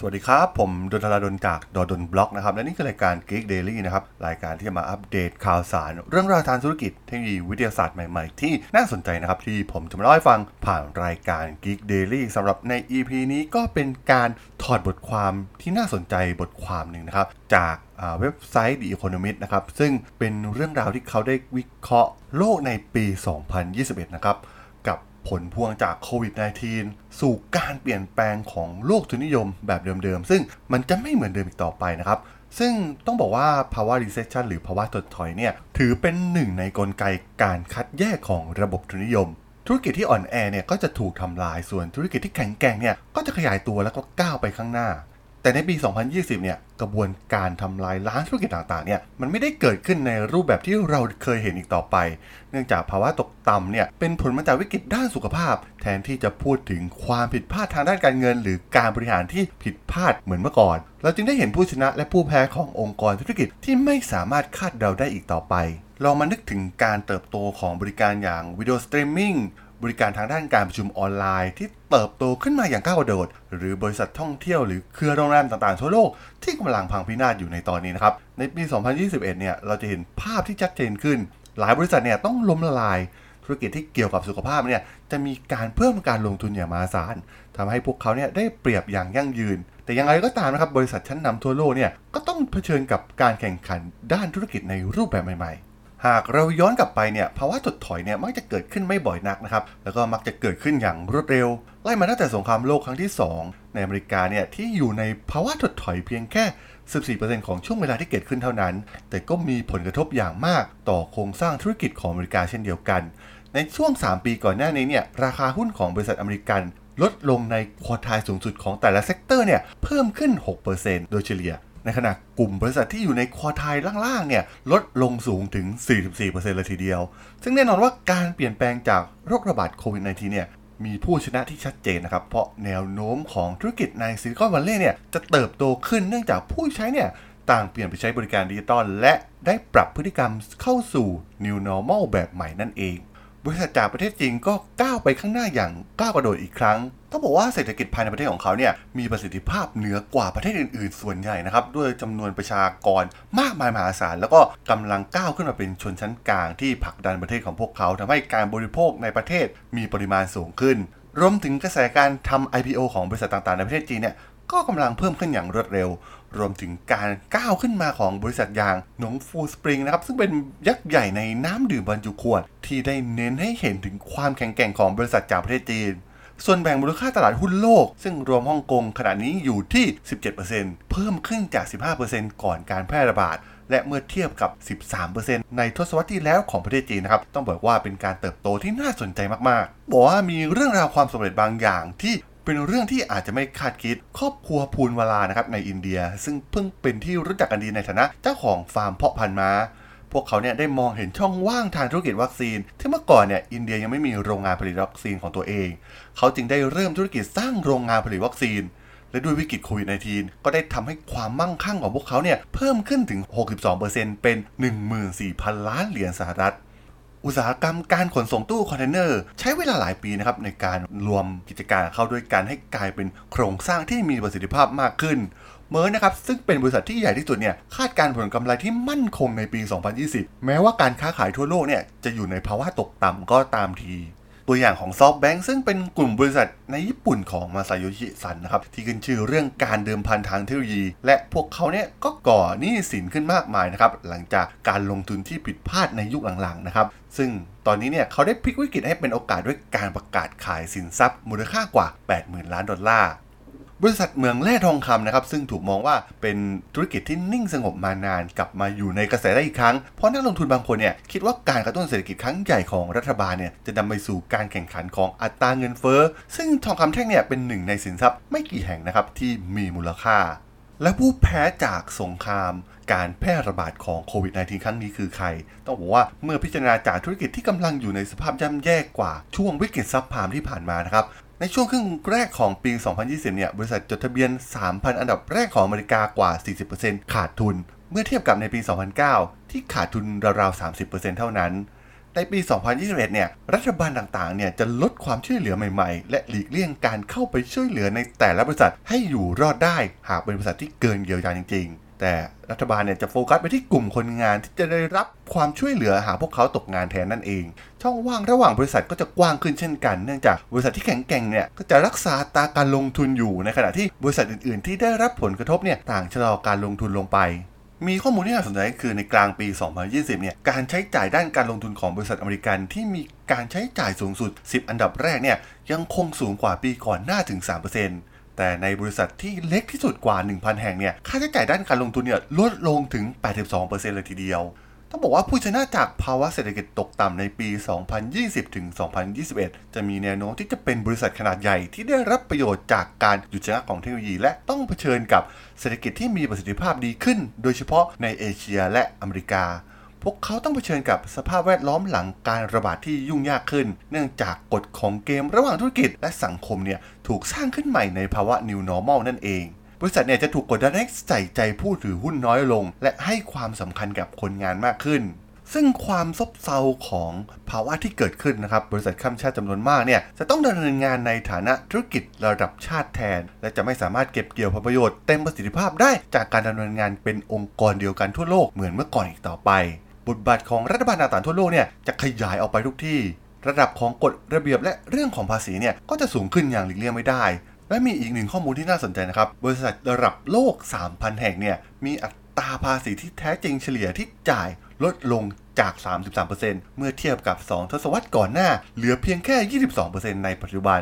สวัสดีครับ ผมดนทราดนจากดดนบล็อกนะครับและนี่คือรายการ Geek Daily นะครับ รายการที่จะมาอัปเดตข่าวสาร เรื่องราวทางธุรกิจเทคโนโลยีวิทยาศาสตร์ใหม่ๆ ที่น่าสนใจนะครับ ที่ผมจะมาเล่าให้ฟังผ่านรายการ Geek Daily สำหรับใน EP นี้ก็เป็นการถอดบทความที่น่าสนใจบทความหนึ่งนะครับ จากเว็บไซต์ The Economist นะครับซึ่งเป็นเรื่องราวที่เขาได้วิเคราะห์โลกในปี 2021 นะครับ ผลพวงจากโควิด -19 สู่การเปลี่ยนแปลงของโลกทุนนิยมแบบเดิมๆ ซึ่งมันจะไม่เหมือนเดิมอีกต่อไปนะครับ ซึ่งต้องบอกว่าภาวะ recession หรือภาวะถดถอยเนี่ย ถือเป็นหนึ่งในกลไกการคัดแยกของระบบทุนนิยม ธุรกิจที่อ่อนแอเนี่ยก็จะถูกทำลายส่วนธุรกิจที่แข็งแกร่งเนี่ยก็จะขยายตัวแล้วก็ก้าวไปข้างหน้า แต่ในปี 2020 เนี่ย กระบวนการทำลายล้างธุรกิจต่างๆ เนี่ย มันไม่ได้เกิดขึ้นในรูปแบบที่เราเคยเห็นอีกต่อไป เนื่องจากภาวะตกต่ำเนี่ย เป็นผลมาจากวิกฤตด้านสุขภาพ แทนที่จะพูดถึงความผิดพลาดทางด้านการเงิน หรือการบริหารที่ผิดพลาดเหมือนเมื่อก่อน เราจึงได้เห็นผู้ชนะและผู้แพ้ขององค์กรธุรกิจที่ไม่สามารถคาดเดาได้อีกต่อไป ลองมานึกถึงการเติบโตของบริการอย่าง video streaming บริการทางด้านการประชุมออนไลน์ที่เติบโตขึ้นมาอย่างก้าวกระโดด หรือบริษัทท่องเที่ยวหรือเครือโรงแรมต่างๆทั่วโลกที่กำลังพังพินาศอยู่ในตอนนี้นะครับ ในปี 2021 เนี่ยเราจะเห็นภาพที่ชัดเจนขึ้น หลายบริษัทเนี่ยต้องล้มละลาย ธุรกิจที่เกี่ยวกับสุขภาพเนี่ยจะมีการเพิ่มการลงทุนอย่างมหาศาลทำให้พวกเขาเนี่ยได้เปรียบอย่างยั่งยืน แต่อย่างไรก็ตามนะครับบริษัทชั้นนำทั่วโลกเนี่ยก็ต้องเผชิญกับการแข่งขันด้านธุรกิจในรูปแบบใหม่ๆ หากเราย้อนกลับไปเนี่ยภาวะถดถอยเนี่ยมักจะเกิดขึ้นไม่บ่อยนักนะครับ แล้วก็มักจะเกิดขึ้นอย่างรวดเร็ว ไล่มาตั้งแต่สงครามโลกครั้งที่ 2 ในอเมริกาเนี่ยที่อยู่ในภาวะถดถอยเพียงแค่ 14%ของช่วงเวลาที่เกิดขึ้นเท่านั้น แต่ก็มีผลกระทบอย่างมากต่อโครงสร้างธุรกิจของอเมริกาเช่นเดียวกัน ในช่วง 3 ปีก่อนหน้านี้เนี่ยราคาหุ้นของบริษัทอเมริกันลดลงใน quartile สูงสุดของแต่ละ sector เนี่ยเพิ่มขึ้น 6%โดยเฉลี่ย ในขณะกลุ่มบริษัทที่อยู่ในควอไทยล่างๆเนี่ยลดลงสูงถึง 44%เลยทีเดียว ซึ่งแน่นอนว่าการเปลี่ยนแปลงจากโรคระบาดโควิด -19 เนี่ยมีผู้ชนะที่ชัดเจนนะครับ เพราะแนวโน้มของธุรกิจในซิลิคอนวัลเลย์เนี่ยจะเติบโตขึ้นเนื่องจากผู้ใช้เนี่ยต่างเปลี่ยนไปใช้บริการดิจิตอลและได้ปรับพฤติกรรมเข้าสู่ New Normal แบบใหม่นั่นเอง บริษัทจากประเทศจีนก็ก้าวไปข้างหน้าอย่างก้าวกระโดดอีกครั้ง ต้องบอกว่าเศรษฐกิจภายในประเทศของเขาเนี่ยมีประสิทธิภาพเหนือกว่าประเทศอื่นๆ ส่วนใหญ่นะครับด้วยจำนวนประชากรมากมายมหาศาลแล้วก็กำลังก้าวขึ้นมาเป็นชนชั้นกลางที่ผลักดันประเทศของพวกเขาทำให้การบริโภคในประเทศมีปริมาณสูงขึ้น รวมถึงกระแสการทำ IPO ของบริษัทต่างๆ ในประเทศจีนเนี่ยก็กำลังเพิ่มขึ้นอย่างรวดเร็ว รวมถึงการก้าวขึ้นมาของบริษัทยางหนงฟูสปริงนะครับ ซึ่งเป็นยักษ์ใหญ่ในน้ำดื่มบรรจุขวด ที่ได้เน้นให้เห็นถึงความแข็งแกร่งของบริษัทจากประเทศจีน ส่วนแบ่งมูลค่าตลาดหุ้นโลก ซึ่งรวมฮ่องกงขณะนี้อยู่ที่ 17%เพิ่มขึ้นจาก 15%ก่อนการแพร่ระบาดและเมื่อเทียบกับ 13%ในทศวรรษที่แล้วของประเทศจีนนะครับ ต้องบอกว่าเป็นการเติบโตที่น่าสนใจมาก ๆ บอกว่ามีเรื่องราวความสำเร็จบางอย่างที่ เป็นเรื่องที่อาจจะไม่คาดคิด ครอบครัวพูนวลานะครับในอินเดีย ซึ่งเพิ่งเป็นที่รู้จักกันดีในฐานะเจ้าของฟาร์มเพาะพันธุ์ม้าพวกเขาเนี่ยได้มองเห็นช่องว่างทางธุรกิจวัคซีน ที่เมื่อก่อนเนี่ยอินเดียยังไม่มีโรงงานผลิตวัคซีนของตัวเอง เขาจึงได้เริ่มธุรกิจสร้างโรงงานผลิตวัคซีน และด้วยวิกฤตโควิด -19 ก็ได้ทำให้ความมั่งคั่งของพวกเขาเนี่ยเพิ่มขึ้นถึง 62%เป็น 14,000 ล้านเหรียญสหรัฐ อุตสาหกรรมการขนส่งตู้คอนเทนเนอร์ ใช้เวลาหลายปีนะครับในการรวมกิจการเข้าด้วยกันให้กลายเป็นโครงสร้างที่มีประสิทธิภาพมากขึ้น Maersk นะครับซึ่งเป็นบริษัทที่ใหญ่ที่สุดเนี่ยคาดการผลกำไรที่มั่นคงในปี 2020 แม้ว่าการค้าขายทั่วโลกเนี่ยจะอยู่ในภาวะตกต่ำก็ตามที ตัวอย่างของซอฟต์แบงค์ซึ่งเป็นกลุ่มบริษัทในญี่ปุ่นของมาซาโยชิซันนะครับ ที่ขึ้นชื่อเรื่องการเดิมพันทางเทคโนโลยี และพวกเขาเนี่ยก็ก่อหนี้สินขึ้นมากมายนะครับ หลังจากการลงทุนที่ผิดพลาดในยุคหลังๆนะครับ ซึ่งตอนนี้เนี่ยเขาได้พลิกวิกฤตให้เป็นโอกาสด้วยการประกาศขายสินทรัพย์มูลค่ากว่า 80,000 ล้านดอลลาร์ บริษัทเมืองแร่ทองคำนะครับซึ่งถูกมองว่าเป็นธุรกิจที่นิ่งสงบมานานกลับมาอยู่ในกระแสได้อีกครั้ง เพราะนักลงทุนบางคนเนี่ยคิดว่าการกระตุ้นเศรษฐกิจครั้งใหญ่ของรัฐบาลเนี่ยจะนำไปสู่การแข่งขันของอัตราเงินเฟ้อ ซึ่งทองคำแท่งเนี่ยเป็นหนึ่งในสินทรัพย์ไม่กี่แห่งนะครับที่มีมูลค่า และผู้แพ้จากสงครามการแพร่ระบาดของโควิด -19 ครั้งนี้คือใคร ต้องบอกว่าเมื่อพิจารณาจากธุรกิจที่กำลังอยู่ในสภาพย่ำแย่กว่าช่วงวิกฤตซับพามที่ผ่านมานะครับ ในช่วงครึ่งแรกของปี 2020 เนี่ย บริษัทจดทะเบียน 3,000 อันดับแรกของอเมริกากว่า 40%ขาดทุน เมื่อเทียบกับในปี 2009 ที่ขาดทุนราวๆ 30%เท่านั้น ในปี 2021 เนี่ย รัฐบาลต่างๆ เนี่ยจะลดความช่วยเหลือใหม่ๆ และหลีกเลี่ยงการเข้าไปช่วยเหลือในแต่ละบริษัทให้อยู่รอดได้ หากเป็นบริษัทที่เกินเยียวยาจริงๆ แต่รัฐบาลเนี่ยจะโฟกัสไปที่กลุ่มคนงานที่จะได้รับความช่วยเหลือหาพวกเขาตกงานแทนนั่นเอง ช่องว่างระหว่างบริษัทก็จะกว้างขึ้นเช่นกัน เนื่องจากบริษัทที่แข็งแกร่งเนี่ยก็จะรักษาตาการลงทุนอยู่ในขณะที่บริษัทอื่น ๆ ที่ได้รับผลกระทบเนี่ยต่างชะลอการลงทุนลงไป มีข้อมูลที่น่าสนใจคือในกลางปี 2020 เนี่ยการใช้จ่ายด้านการลงทุนของบริษัทอเมริกันที่มีการใช้จ่ายสูงสุด 10 อันดับแรกเนี่ยยังคงสูงกว่าปีก่อนหน้าถึง 3% แต่ในบริษัทที่เล็กที่สุดกว่า 1,000 แห่งเนี่ยค่าใช้จ่ายด้านการลงทุนเนี่ยลดลงถึง 82%เลยทีเดียว ต้องบอกว่าผู้ชนะจากภาวะเศรษฐกิจตกต่ำในปี 2020 ถึง 2021 จะมีแนวโน้มที่จะเป็นบริษัทขนาดใหญ่ที่ได้รับประโยชน์จากการหยุดชะงักของเทคโนโลยี และต้องเผชิญกับเศรษฐกิจที่มีประสิทธิภาพดีขึ้น โดยเฉพาะในเอเชียและอเมริกา พวกเขาต้องเผชิญกับสภาพแวดล้อมหลังการระบาดที่ยุ่งยากขึ้น เนื่องจากกฎของเกมระหว่างธุรกิจและสังคมเนี่ยถูกสร้างขึ้นใหม่ในภาวะ New Normal นั่นเอง บริษัทเนี่ยจะถูกกดดันให้ใส่ใจผู้ถือหุ้นน้อยลง และให้ความสำคัญกับคนงานมากขึ้นซึ่งความซบเซาของภาวะที่เกิดขึ้นนะครับ บริษัทข้ามชาติจำนวนมากเนี่ยจะต้องดำเนินงานในฐานะธุรกิจระดับชาติแทน และจะไม่สามารถเก็บเกี่ยวผลประโยชน์เต็มประสิทธิภาพได้จากการดำเนินงานเป็นองค์กรเดียวกันทั่วโลกเหมือนเมื่อก่อนอีกต่อไป บทบาทของรัฐบาลต่างๆทั่วโลกเนี่ยจะขยายออกไปทุกที่ ระดับของกฎระเบียบและเรื่องของภาษีเนี่ยก็จะสูงขึ้นอย่างหลีกเลี่ยงไม่ได้ และมีอีกหนึ่งข้อมูลที่น่าสนใจนะครับ บริษัทระดับโลก 3,000 แห่งเนี่ยมีอัตราภาษีที่แท้จริงเฉลี่ยที่จ่ายลดลงจาก 33%เมื่อเทียบกับ 2 ทศวรรษก่อนหน้า เหลือเพียงแค่ 22%ในปัจจุบัน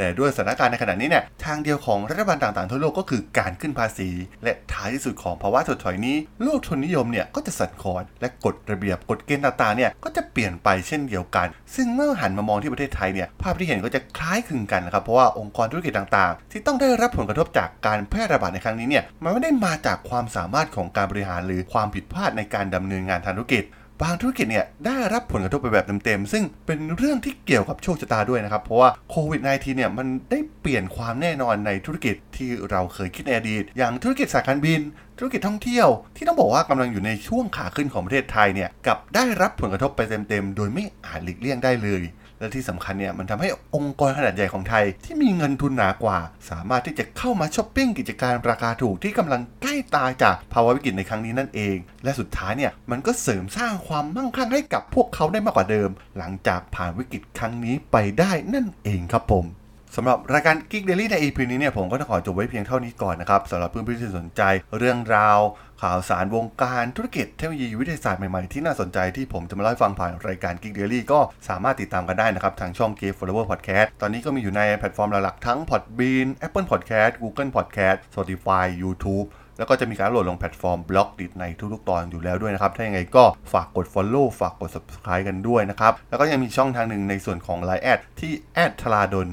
แต่ด้วยสถานการณ์ในขณะนี้เนี่ยทางเดียวของรัฐบาลต่างๆทั่วโลกก็คือการขึ้นภาษี และท้ายที่สุดของภาวะถดถอยนี้ โลกทุนนิยมเนี่ยก็จะสั่นคลอนและกฎระเบียบกฎเกณฑ์ต่างๆเนี่ยก็จะเปลี่ยนไปเช่นเดียวกัน ซึ่งเมื่อหันมามองที่ประเทศไทยเนี่ยภาพที่เห็นก็จะคล้ายคลึงกันนะครับเพราะว่าองค์กรธุรกิจต่างๆ ที่ต้องได้รับผลกระทบจากการแพร่ระบาดในครั้งนี้เนี่ยมันไม่ได้มาจากความสามารถของการบริหารหรือความผิดพลาดในการดำเนินงานทางธุรกิจ บางธุรกิจเนี่ยได้รับผลกระทบไปแบบเต็มๆซึ่งเป็นเรื่องที่เกี่ยวกับโชคชะตาด้วยนะครับ เพราะว่าโควิด -19 เนี่ยมันได้เปลี่ยนความแน่นอนในธุรกิจที่เราเคยคิดในอดีต อย่างธุรกิจสายการบิน ธุรกิจท่องเที่ยว ที่ต้องบอกว่ากำลังอยู่ในช่วงขาขึ้นของประเทศไทยเนี่ยกับได้รับผลกระทบไปเต็มๆโดยไม่อาจหลีกเลี่ยงได้เลย และที่สำคัญเนี่ยมันทำให้องค์กรขนาดใหญ่ของไทย ที่มีเงินทุนหนากว่า สามารถที่จะเข้ามาช้อปปิ้งกิจการราคาถูกที่กำลังใกล้ตายจากภาวะวิกฤตในครั้งนี้นั่นเอง และสุดท้ายเนี่ยมันก็เสริมสร้างความมั่งคั่งให้กับพวกเขาได้มากกว่าเดิม หลังจากผ่านวิกฤตครั้งนี้ไปได้นั่นเองครับผม สำหรับรายการ Geek Daily ใน EP นี้เนี่ยผมก็จะขอจบไว้เพียงเท่านี้ก่อนนะครับสำหรับเพื่อนๆที่สนใจเรื่องราว ข่าวสารวงการธุรกิจเทคโนโลยีวิทยาศาสตร์ใหม่ๆ ที่น่าสนใจที่ผมจะมาเล่าให้ฟังผ่านรายการ Geek Daily ก็สามารถติดตามกันได้นะครับ ทางช่อง Geek Forever Podcast ตอนนี้ก็มีอยู่ในแพลตฟอร์มหลักๆทั้ง Podbean Apple Podcast Google Podcast Spotify YouTube แล้วก็จะมีการโหลดลงแพลตฟอร์ม Blockdit ในทุกๆ ตอนอยู่แล้วด้วยนะครับ ถ้าอย่างไรก็ฝากกด Follow ฝากกด Subscribe กันด้วยนะครับ แล้วก็ยังมีช่องทางหนึ่งในส่วนของ Line แอดที่แอดทลาดน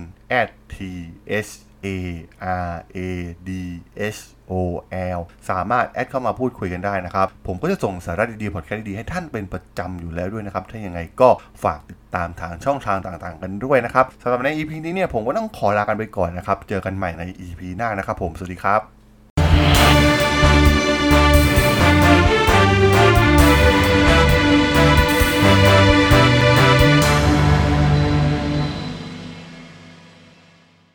t h a r a d h o l สามารถแอดเข้ามาพูดคุยกันได้นะครับ ผมก็จะส่งสาระดีๆพอดแคสต์ดีๆให้ท่านเป็นประจำอยู่แล้วด้วยนะครับ ถ้าอย่างไรก็ฝากติดตามทางช่องทางต่างๆ กันด้วยนะครับสำหรับใน EP นี้เนี่ยผมก็ต้องขอลากันไปก่อนนะครับ เจอกันใหม่ใน EP หน้านะครับผม สวัสดีครับ